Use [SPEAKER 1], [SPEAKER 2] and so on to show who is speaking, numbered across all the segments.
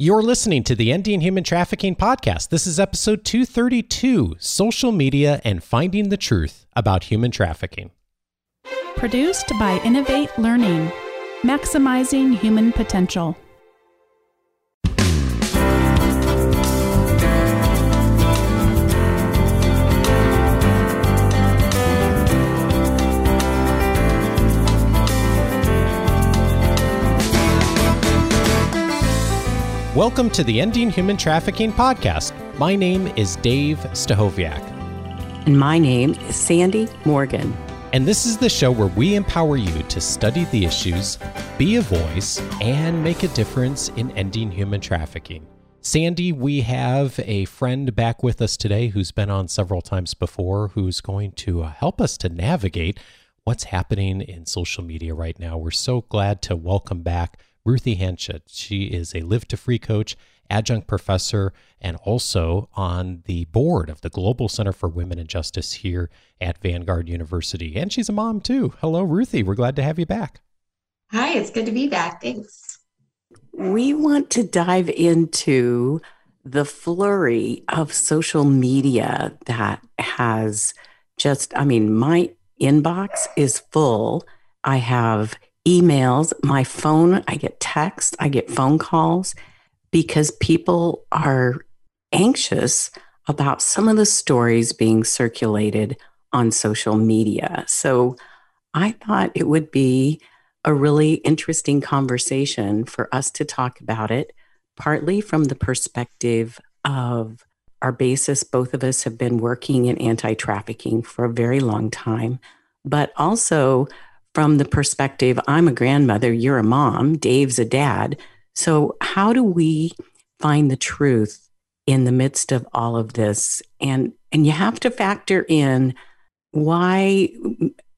[SPEAKER 1] You're listening to the Ending Human Trafficking podcast. This is episode 232 Social Media and Finding the Truth About Human Trafficking.
[SPEAKER 2] Produced by Innovate Learning, maximizing human potential.
[SPEAKER 1] Welcome to the Ending Human Trafficking podcast. My name is Dave Stachowiak.
[SPEAKER 3] And my name is Sandy Morgan.
[SPEAKER 1] And this is the show where we empower you to study the issues, be a voice, and make a difference in ending human trafficking. Sandy, we have a friend back with us today who's been on several times before who's going to uh, help us to navigate what's happening in social media right now. We're so glad to welcome back Ruthie Hanchett. She is a Live to Free coach, adjunct professor, and also on the board of the Global Center for Women and Justice here at Vanguard University. And she's a mom too. Hello, Ruthie. We're glad to have you back.
[SPEAKER 4] Hi, it's good to be back. Thanks.
[SPEAKER 3] We want to dive into the flurry of social media that has just, I mean, my inbox is full. I have emails, my phone, I get texts, I get phone calls because people are anxious about some of the stories being circulated on social media. So I thought it would be a really interesting conversation for us to talk about it, partly from the perspective of our basis. Both of us have been working in anti trafficking for a very long time, but also from the perspective I'm a grandmother, you're a mom, Dave's a dad. So, how do we find the truth in the midst of all of this? And and you have to factor in why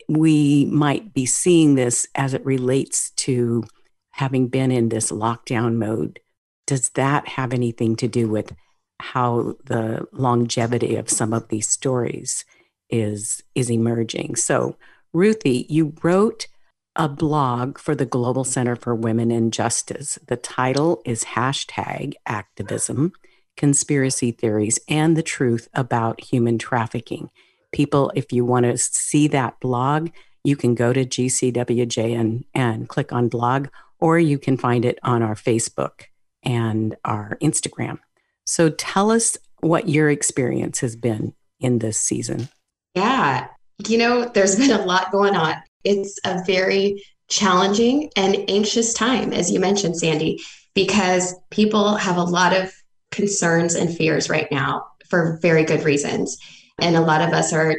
[SPEAKER 3] we might be seeing this as it relates to having been in this lockdown mode. Does that have anything to do with how the longevity of some of these stories is is emerging? So Ruthie, you wrote a blog for the Global Center for Women and Justice. The title is hashtag activism, conspiracy theories, and the truth about human trafficking. People, if you want to see that blog, you can go to GCWJ and, and click on blog, or you can find it on our Facebook and our Instagram. So tell us what your experience has been in this season.
[SPEAKER 4] Yeah, you know, there's been a lot going on. It's a very challenging and anxious time, as you mentioned, Sandy, because people have a lot of concerns and fears right now for very good reasons. And a lot of us are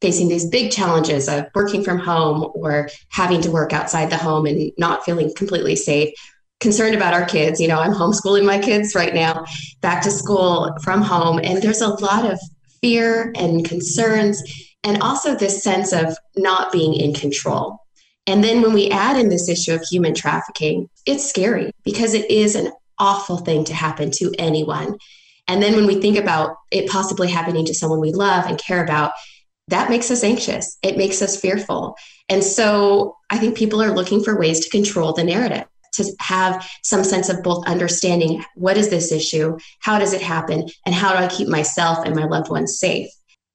[SPEAKER 4] facing these big challenges of working from home or having to work outside the home and not feeling completely safe concerned about our kids. You know, I'm homeschooling my kids right now, back to school from home. And there's a lot of fear and concerns and also this sense of not being in control. And then when we add in this issue of human trafficking, it's scary because it is an awful thing to happen to anyone. And then when we think about it possibly happening to someone we love and care about, that makes us anxious. It makes us fearful. And so I think people are looking for ways to control the narrative, to have some sense of both understanding what is this issue, how does it happen, and how do I keep myself and my loved ones safe.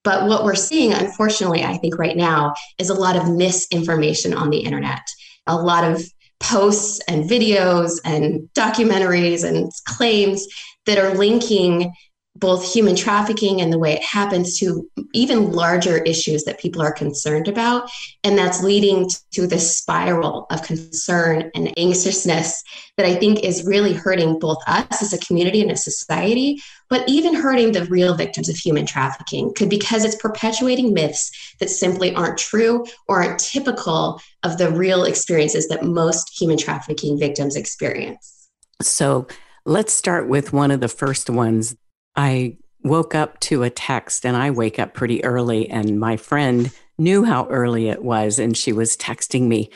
[SPEAKER 4] But what we're seeing, unfortunately, I think right now is a lot of misinformation on the internet, a lot of posts and videos and documentaries and claims that are linking both human trafficking and the way it happens to even larger issues that people are concerned about. And that's leading to this spiral of concern and anxiousness that I think is really hurting both us as a community and a society, but even hurting the real victims of human trafficking because it's perpetuating myths that simply aren't true or aren't typical of the real experiences that most human trafficking victims experience.
[SPEAKER 3] So let's start with one of the first ones I woke up to a text and I wake up pretty early and my friend knew how early it was and she was texting me,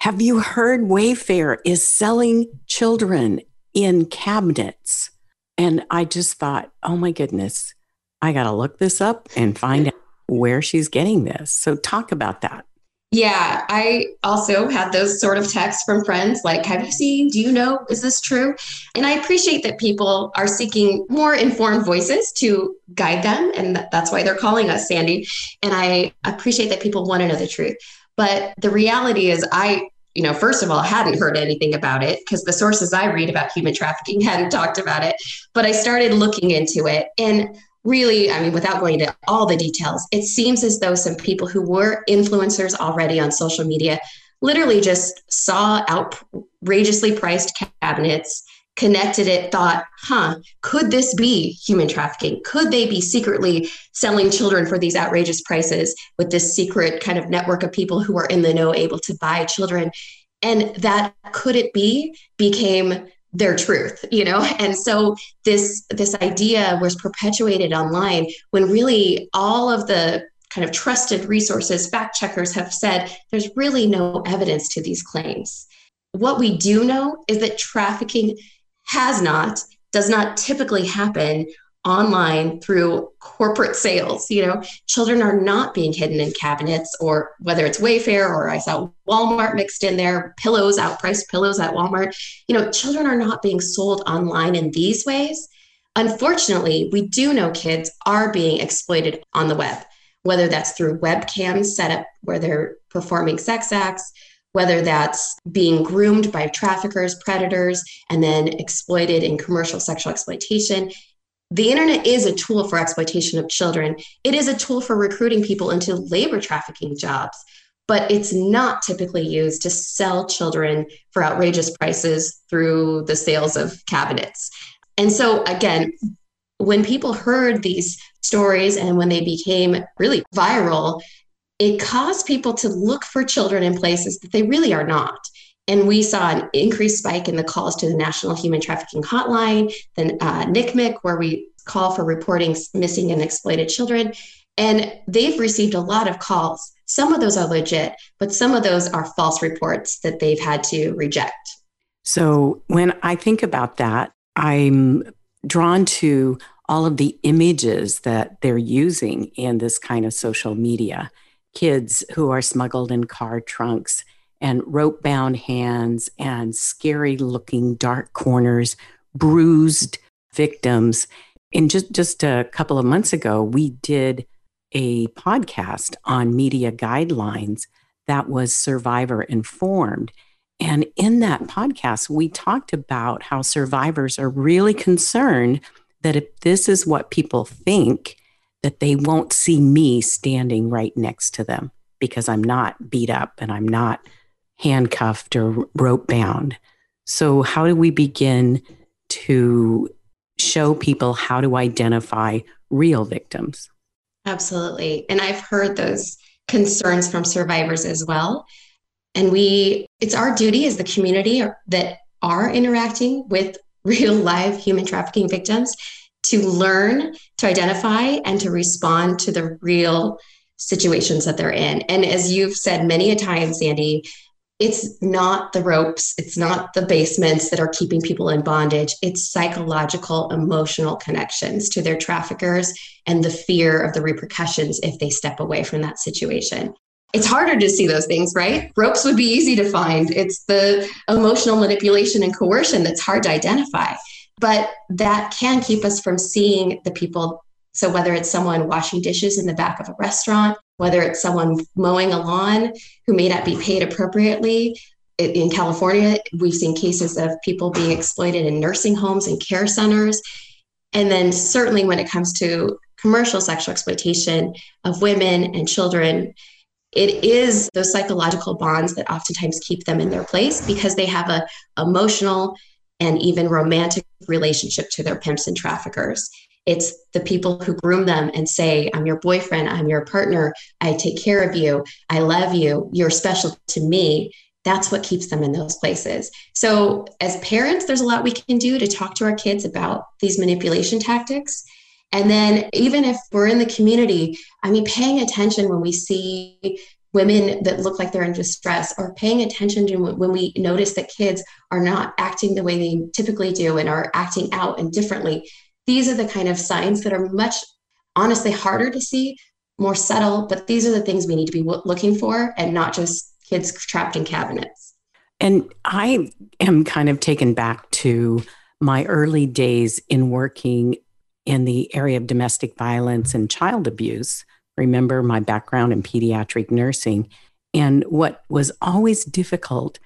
[SPEAKER 3] "Have you heard Wayfair is selling children in cabinets?" And I just thought, "Oh my goodness, I got to look this up and find out where she's getting this." So talk about that.
[SPEAKER 4] Yeah, I also had those sort of texts from friends like, Have you seen? Do you know? Is this true? And I appreciate that people are seeking more informed voices to guide them. And that's why they're calling us, Sandy. And I appreciate that people want to know the truth. But the reality is, I, you know, first of all, hadn't heard anything about it because the sources I read about human trafficking hadn't talked about it. But I started looking into it. And really, I mean, without going into all the details, it seems as though some people who were influencers already on social media literally just saw outrageously priced cabinets, connected it, thought, huh, could this be human trafficking? Could they be secretly selling children for these outrageous prices with this secret kind of network of people who are in the know able to buy children? And that could it be became their truth you know? And so this this idea was perpetuated online when really all of the kind of trusted resources fact checkers have said there's really no evidence to these claims. What we do know is that trafficking has not does not typically happen online through corporate sales. You know, children are not being hidden in cabinets or whether it's Wayfair or I saw Walmart mixed in there, pillows, outpriced pillows at Walmart. You know, children are not being sold online in these ways. Unfortunately, we do know kids are being exploited on the web, whether that's through webcams set up where they're performing sex acts, whether that's being groomed by traffickers, predators, and then exploited in commercial sexual exploitation the internet is a tool for exploitation of children. It is a tool for recruiting people into labor trafficking jobs, but it's not typically used to sell children for outrageous prices through the sales of cabinets. And so, again, when people heard these stories and when they became really viral, it caused people to look for children in places that they really are not. And we saw an increased spike in the calls to the National Human Trafficking Hotline, the uh, where we call for reporting missing and exploited children. And they've received a lot of calls. Some of those are legit, but some of those are false reports that they've had to reject.
[SPEAKER 3] So when I think about that, I'm drawn to all of the images that they're using in this kind of social media. Kids who are smuggled in car trunks and rope bound hands and scary looking dark corners, bruised victims. And just, just a couple of months ago, we did a podcast on media guidelines that was survivor informed. And in that podcast, we talked about how survivors are really concerned that if this is what people think, that they won't see me standing right next to them because I'm not beat up and I'm not handcuffed or rope bound. So, how do we begin to show people how to identify real victims?
[SPEAKER 4] Absolutely. And I've heard those concerns from survivors as well. And we, it's our duty as the community that are interacting with real live human trafficking victims to learn, to identify, and to respond to the real situations that they're in. And as you've said many a time, Sandy, it's not the ropes, it's not the basements that are keeping people in bondage. It's psychological, emotional connections to their traffickers and the fear of the repercussions if they step away from that situation. It's harder to see those things, right? Ropes would be easy to find. It's the emotional manipulation and coercion that's hard to identify. But that can keep us from seeing the people. So, whether it's someone washing dishes in the back of a restaurant, whether it's someone mowing a lawn who may not be paid appropriately. In California, we've seen cases of people being exploited in nursing homes and care centers. And then, certainly, when it comes to commercial sexual exploitation of women and children, it is those psychological bonds that oftentimes keep them in their place because they have a emotional and even romantic relationship to their pimps and traffickers. It's the people who groom them and say, I'm your boyfriend, I'm your partner, I take care of you, I love you, you're special to me. That's what keeps them in those places. So, as parents, there's a lot we can do to talk to our kids about these manipulation tactics. And then, even if we're in the community, I mean, paying attention when we see women that look like they're in distress or paying attention to when we notice that kids are not acting the way they typically do and are acting out and differently these are the kind of signs that are much honestly harder to see more subtle, but these are the things we need to be looking for and not just kids trapped in cabinets.
[SPEAKER 3] And I am kind of taken back to my early days in working in the area of domestic violence and child abuse. Remember my background in pediatric nursing. And what was always difficult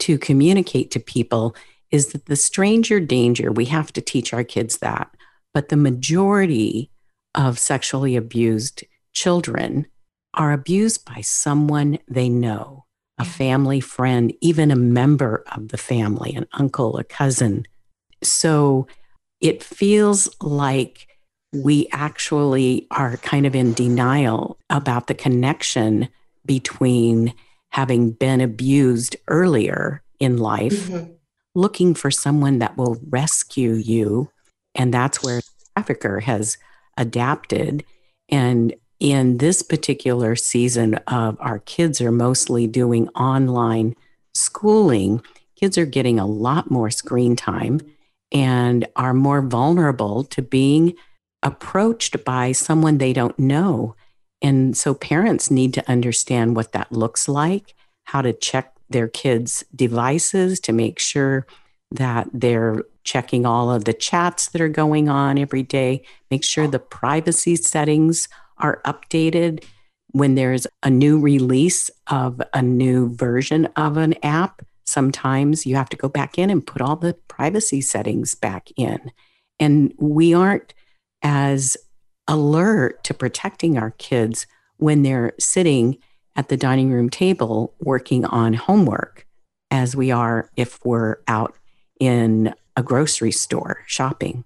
[SPEAKER 3] to communicate to people is that the stranger danger, we have to teach our kids that. But the majority of sexually abused children are abused by someone they know, a family friend, even a member of the family, an uncle, a cousin. So it feels like we actually are kind of in denial about the connection between having been abused earlier in life, mm-hmm. looking for someone that will rescue you. And that's where trafficker has adapted. And in this particular season of our kids are mostly doing online schooling, kids are getting a lot more screen time and are more vulnerable to being approached by someone they don't know. And so parents need to understand what that looks like, how to check their kids' devices to make sure that they're checking all of the chats that are going on every day, make sure the privacy settings are updated when there's a new release of a new version of an app. Sometimes you have to go back in and put all the privacy settings back in. And we aren't as alert to protecting our kids when they're sitting at the dining room table working on homework as we are if we're out in a grocery store shopping.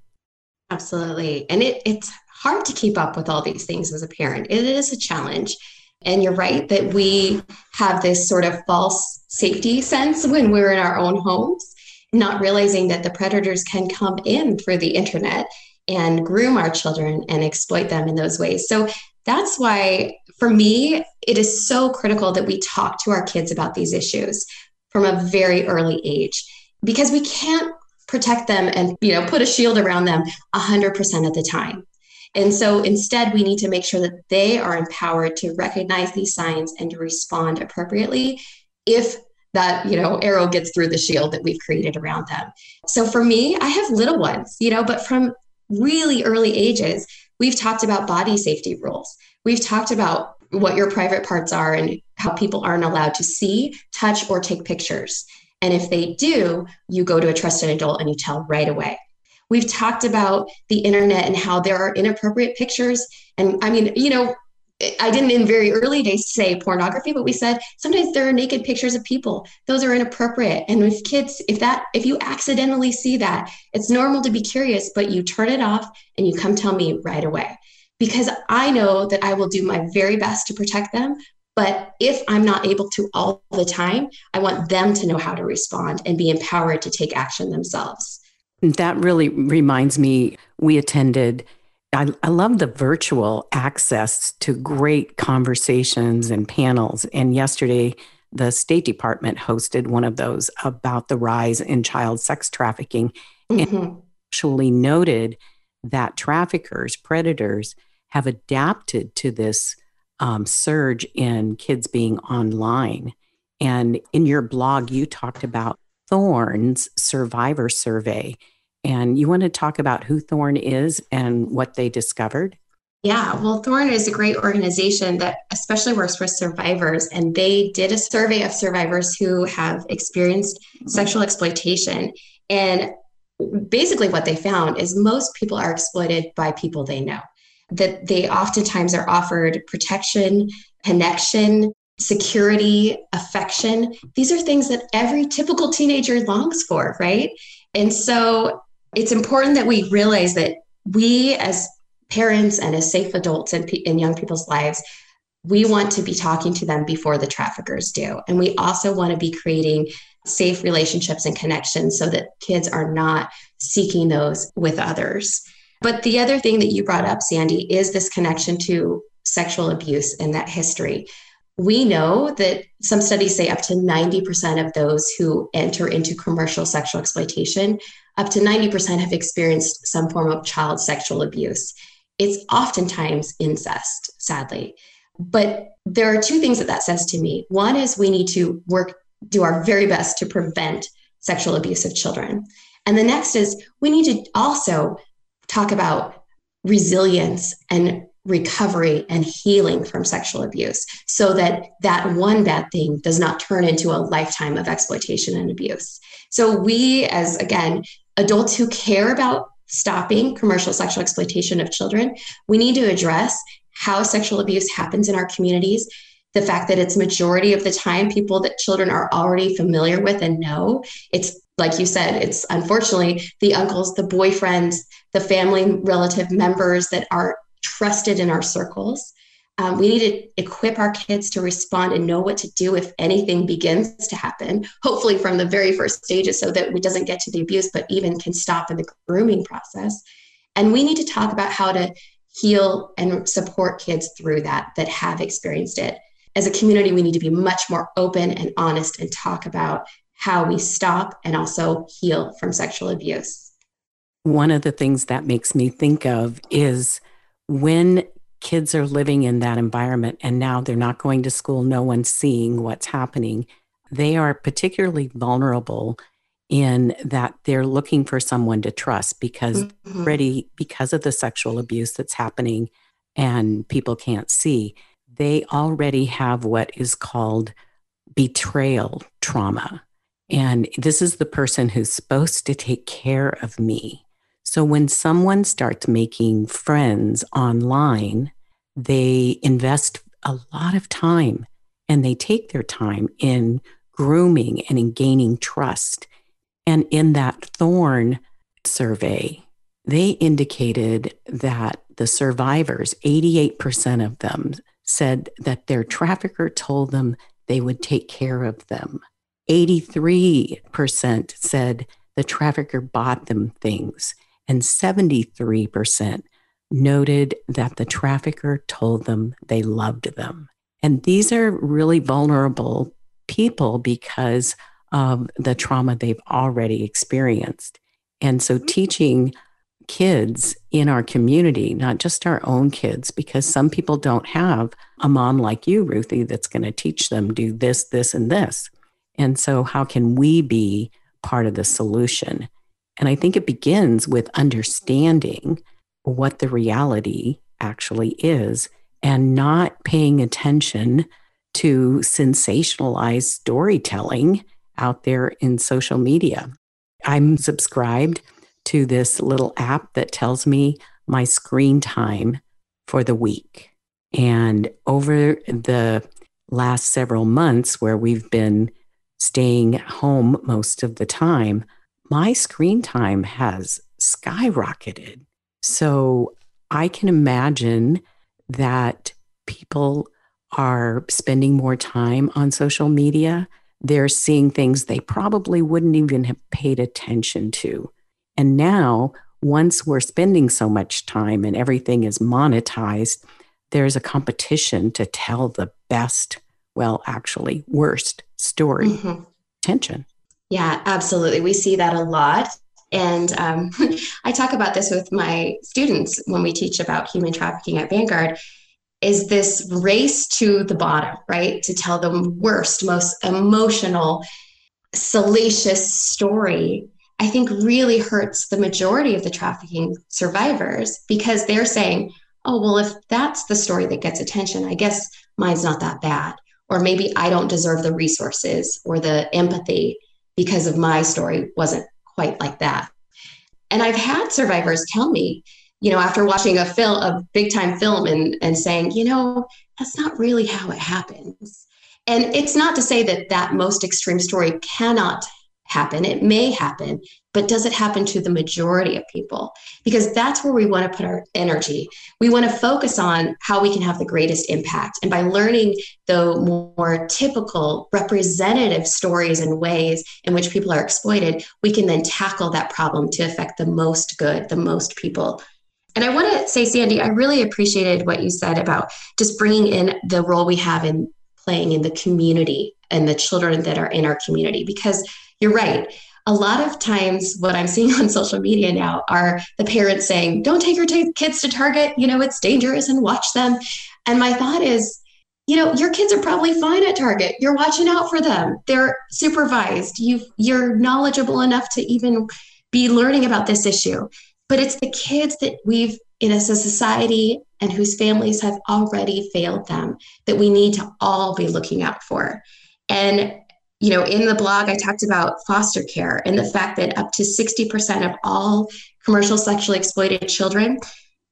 [SPEAKER 4] Absolutely. And it, it's hard to keep up with all these things as a parent. It is a challenge. And you're right that we have this sort of false safety sense when we're in our own homes, not realizing that the predators can come in through the internet and groom our children and exploit them in those ways. So that's why, for me, it is so critical that we talk to our kids about these issues from a very early age because we can't protect them and you know put a shield around them 100% of the time. And so instead we need to make sure that they are empowered to recognize these signs and to respond appropriately if that you know arrow gets through the shield that we've created around them. So for me i have little ones you know but from really early ages we've talked about body safety rules. We've talked about what your private parts are and how people aren't allowed to see touch or take pictures and if they do, you go to a trusted adult and you tell right away. We've talked about the internet and how there are inappropriate pictures. And I mean, you know, I didn't in very early days say pornography, but we said sometimes there are naked pictures of people. Those are inappropriate. And with kids, if that if you accidentally see that, it's normal to be curious, but you turn it off and you come tell me right away. Because I know that I will do my very best to protect them, but if I'm not able to all the time, I want them to know how to respond and be empowered to take action themselves.
[SPEAKER 3] That really reminds me, we attended. I, I love the virtual access to great conversations and panels. And yesterday, the State Department hosted one of those about the rise in child sex trafficking mm-hmm. and actually noted that traffickers, predators, have adapted to this um, surge in kids being online. And in your blog, you talked about Thorn's survivor survey. And you want to talk about who Thorn is and what they discovered?
[SPEAKER 4] Yeah, well, Thorn is a great organization that especially works with survivors. And they did a survey of survivors who have experienced sexual exploitation. And basically, what they found is most people are exploited by people they know that they oftentimes are offered protection, connection, security, affection. These are things that every typical teenager longs for, right? And so it's important that we realize that we, as parents and as safe adults in, in young people's lives, we want to be talking to them before the traffickers do. And we also want to be creating safe relationships and connections so that kids are not seeking those with others. But the other thing that you brought up, Sandy, is this connection to sexual abuse and that history. We know that some studies say up to 90% of those who enter into commercial sexual exploitation, up to 90% have experienced some form of child sexual abuse. It's oftentimes incest. sadly. But there are two things that that says to me. One is we need to work, do our very best to prevent sexual abuse of children. And the next is we need to also talk about resilience and recovery and healing from sexual abuse so that that one bad thing does not turn into a lifetime of exploitation and abuse. So we as again adults who care about stopping commercial sexual exploitation of children, we need to address how sexual abuse happens in our communities the fact that it's majority of the time people that children are already familiar with and know it's like you said it's unfortunately the uncles the boyfriends the family relative members that are trusted in our circles. Um, we need to equip our kids to respond and know what to do if anything begins to happen, hopefully from the very first stages so that it doesn't get to the abuse, but even can stop in the grooming process. And we need to talk about how to heal and support kids through that that have experienced it. As a community, we need to be much more open and honest and talk about how we stop and also heal from sexual abuse.
[SPEAKER 3] One of the things that makes me think of is when kids are living in that environment and now they're not going to school, no one's seeing what's happening, they are particularly vulnerable in that they're looking for someone to trust because mm-hmm. already because of the sexual abuse that's happening and people can't see they already have what is called betrayal trauma and this is the person who's supposed to take care of me so when someone starts making friends online, they invest a lot of time and they take their time in grooming and in gaining trust. And in that Thorn survey, they indicated that the survivors, 88% of them, said that their trafficker told them they would take care of them. 83% said the trafficker bought them things and 73% noted that the trafficker told them they loved them. And these are really vulnerable people because of the trauma they've already experienced. And so, mm-hmm. teaching kids in our community, not just our own kids, because some people don't have a mom like you, Ruthie, that's going to teach them do this, this, and this. And so, how can we be part of the solution? And I think it begins with understanding what the reality actually is and not paying attention to sensationalized storytelling out there in social media. I'm subscribed to this little app that tells me my screen time for the week. And over the last several months, where we've been staying home most of the time, my screen time has skyrocketed. So I can imagine that people are spending more time on social media. They're seeing things they probably wouldn't even have paid attention to. And now, once we're spending so much time and everything is monetized, there's a competition to tell the best, well, actually, worst story. Mm-hmm. Tension.
[SPEAKER 4] Yeah, absolutely. We see that a lot. And um, I talk about this with my students when we teach about human trafficking at Vanguard is this race to the bottom, right? To tell the worst, most emotional, salacious story, I think really hurts the majority of the trafficking survivors because they're saying, oh, well, if that's the story that gets attention, I guess mine's not that bad. Or maybe I don't deserve the resources or the empathy because of my story wasn't quite like that. And I've had survivors tell me, you know, after watching a film, a big time film and, and saying, you know, that's not really how it happens. And it's not to say that that most extreme story cannot happen. It may happen, but does it happen to the majority of people? Because that's where we want to put our energy. We want to focus on how we can have the greatest impact. And by learning the more typical representative stories and ways in which people are exploited, we can then tackle that problem to affect the most good, the most people. And I want to say, Sandy, I really appreciated what you said about just bringing in the role we have in playing in the community and the children that are in our community because you're right. A lot of times, what I'm seeing on social media now are the parents saying, Don't take your t- kids to Target, you know, it's dangerous and watch them. And my thought is, you know, your kids are probably fine at Target. You're watching out for them. They're supervised. You you're knowledgeable enough to even be learning about this issue. But it's the kids that we've in as a society and whose families have already failed them that we need to all be looking out for. And you know, in the blog, I talked about foster care and the fact that up to 60% of all commercial sexually exploited children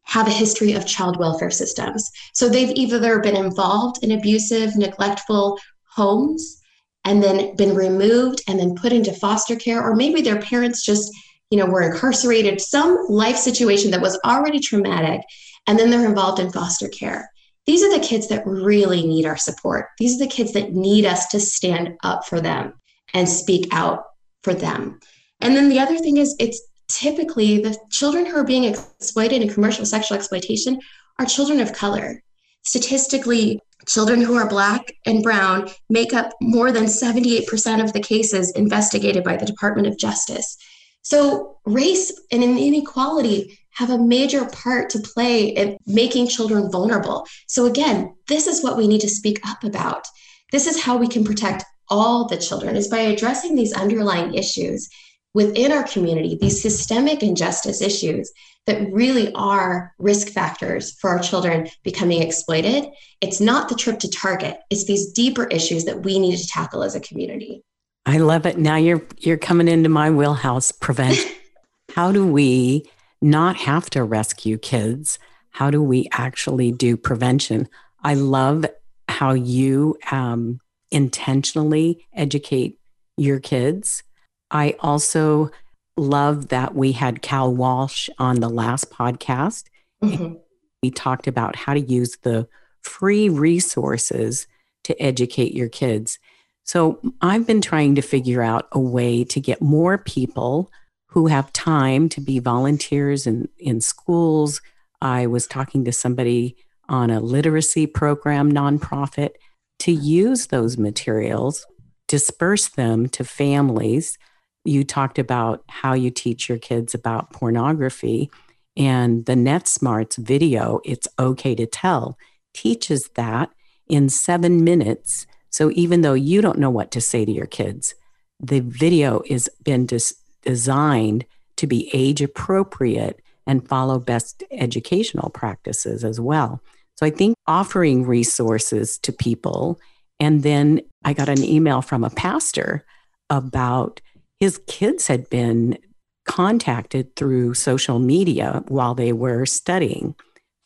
[SPEAKER 4] have a history of child welfare systems. So they've either been involved in abusive, neglectful homes and then been removed and then put into foster care, or maybe their parents just, you know, were incarcerated, some life situation that was already traumatic, and then they're involved in foster care. These are the kids that really need our support. These are the kids that need us to stand up for them and speak out for them. And then the other thing is, it's typically the children who are being exploited in commercial sexual exploitation are children of color. Statistically, children who are Black and Brown make up more than 78% of the cases investigated by the Department of Justice. So, race and inequality have a major part to play in making children vulnerable. So, again, this is what we need to speak up about. This is how we can protect all the children is by addressing these underlying issues within our community, these systemic injustice issues that really are risk factors for our children becoming exploited. It's not the trip to Target, it's these deeper issues that we need to tackle as a community.
[SPEAKER 3] I love it. Now you're you're coming into my wheelhouse prevention. How do we not have to rescue kids? How do we actually do prevention? I love how you um, intentionally educate your kids I also love that we had Cal Walsh on the last podcast. Mm-hmm. We talked about how to use the free resources to educate your kids. So I've been trying to figure out a way to get more people who have time to be volunteers in, in schools. I was talking to somebody on a literacy program nonprofit to use those materials, disperse them to families you talked about how you teach your kids about pornography and the NetSmartz video, It's Okay to Tell, teaches that in seven minutes. So even though you don't know what to say to your kids, the video is been des- designed to be age appropriate and follow best educational practices as well. So I think offering resources to people. And then I got an email from a pastor about his kids had been contacted through social media while they were studying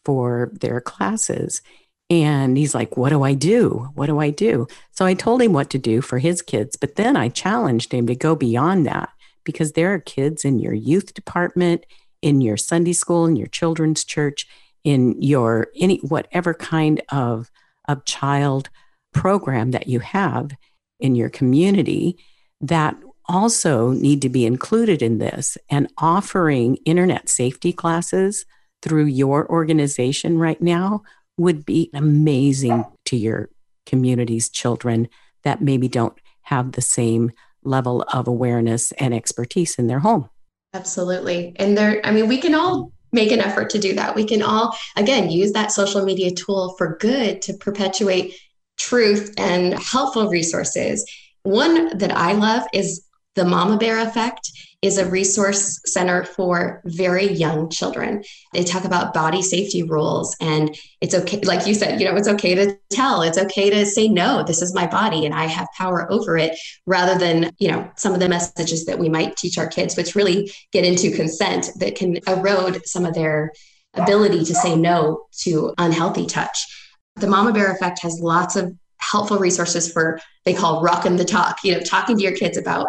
[SPEAKER 3] for their classes. And he's like, What do I do? What do I do? So I told him what to do for his kids, but then I challenged him to go beyond that because there are kids in your youth department, in your Sunday school, in your children's church, in your any whatever kind of, of child program that you have in your community that also need to be included in this and offering internet safety classes through your organization right now would be amazing to your community's children that maybe don't have the same level of awareness and expertise in their home.
[SPEAKER 4] Absolutely. And there, I mean, we can all make an effort to do that. We can all, again, use that social media tool for good to perpetuate truth and helpful resources. One that I love is the Mama Bear Effect is a resource center for very young children. They talk about body safety rules, and it's okay, like you said, you know, it's okay to tell, it's okay to say, no, this is my body and I have power over it, rather than, you know, some of the messages that we might teach our kids, which really get into consent that can erode some of their ability to say no to unhealthy touch. The Mama Bear Effect has lots of helpful resources for they call rocking the talk you know talking to your kids about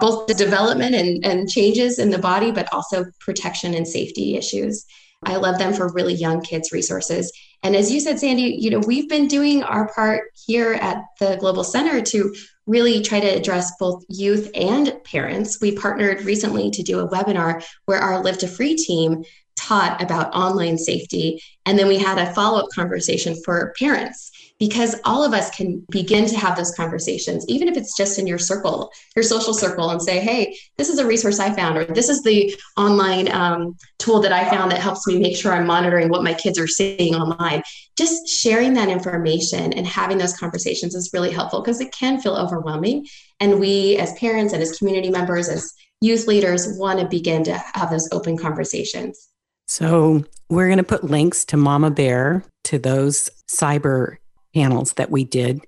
[SPEAKER 4] both the development and, and changes in the body, but also protection and safety issues. I love them for really young kids resources. And as you said, Sandy, you know, we've been doing our part here at the Global Center to really try to address both youth and parents. We partnered recently to do a webinar where our Live to Free team taught about online safety. And then we had a follow up conversation for parents because all of us can begin to have those conversations, even if it's just in your circle, your social circle, and say, hey, this is a resource I found, or this is the online um, tool that I found that helps me make sure I'm monitoring what my kids are seeing online. Just sharing that information and having those conversations is really helpful because it can feel overwhelming. And we, as parents and as community members, as youth leaders, want to begin to have those open conversations.
[SPEAKER 3] So, we're going to put links to Mama Bear, to those cyber panels that we did.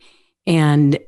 [SPEAKER 3] And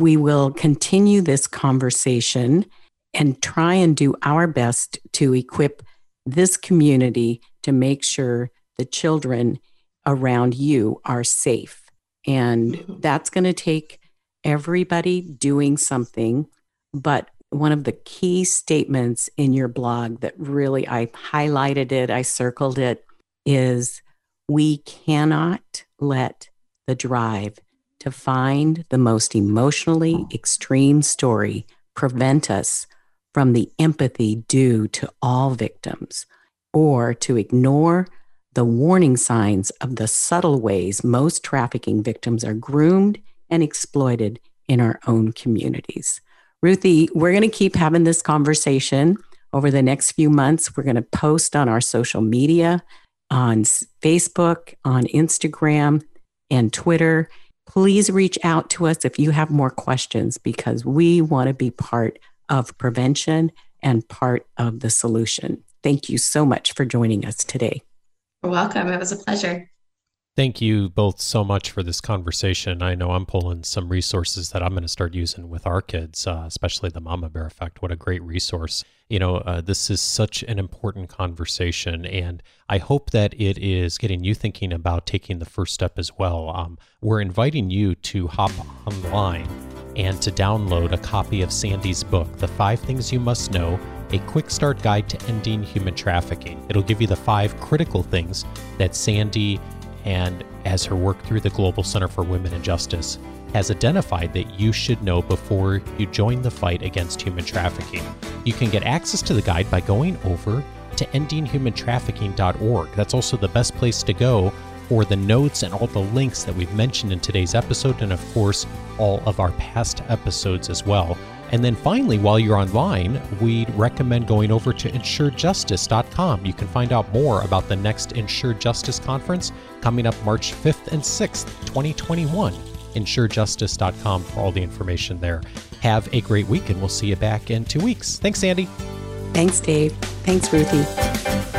[SPEAKER 3] we will continue this conversation and try and do our best to equip this community to make sure the children around you are safe. And that's going to take everybody doing something. But one of the key statements in your blog that really I highlighted it, I circled it, is we cannot let the drive to find the most emotionally extreme story prevent us from the empathy due to all victims or to ignore the warning signs of the subtle ways most trafficking victims are groomed and exploited in our own communities. Ruthie, we're going to keep having this conversation over the next few months. We're going to post on our social media, on Facebook, on Instagram, and Twitter. Please reach out to us if you have more questions because we want to be part of prevention and part of the solution. Thank you so much for joining us today.
[SPEAKER 4] You're welcome. It was a pleasure.
[SPEAKER 1] Thank you both so much for this conversation. I know I'm pulling some resources that I'm going to start using with our kids, uh, especially the Mama Bear Effect. What a great resource. You know, uh, this is such an important conversation, and I hope that it is getting you thinking about taking the first step as well. Um, we're inviting you to hop online and to download a copy of Sandy's book, The Five Things You Must Know a quick start guide to ending human trafficking. It'll give you the five critical things that Sandy and as her work through the Global Center for Women and Justice has identified that you should know before you join the fight against human trafficking. You can get access to the guide by going over to endinghumantrafficking.org. That's also the best place to go for the notes and all the links that we've mentioned in today's episode, and of course, all of our past episodes as well. And then finally, while you're online, we'd recommend going over to ensurejustice.com. You can find out more about the next Ensure Justice Conference coming up March 5th and 6th, 2021. EnsureJustice.com for all the information there. Have a great week, and we'll see you back in two weeks. Thanks, Sandy.
[SPEAKER 3] Thanks, Dave. Thanks, Ruthie.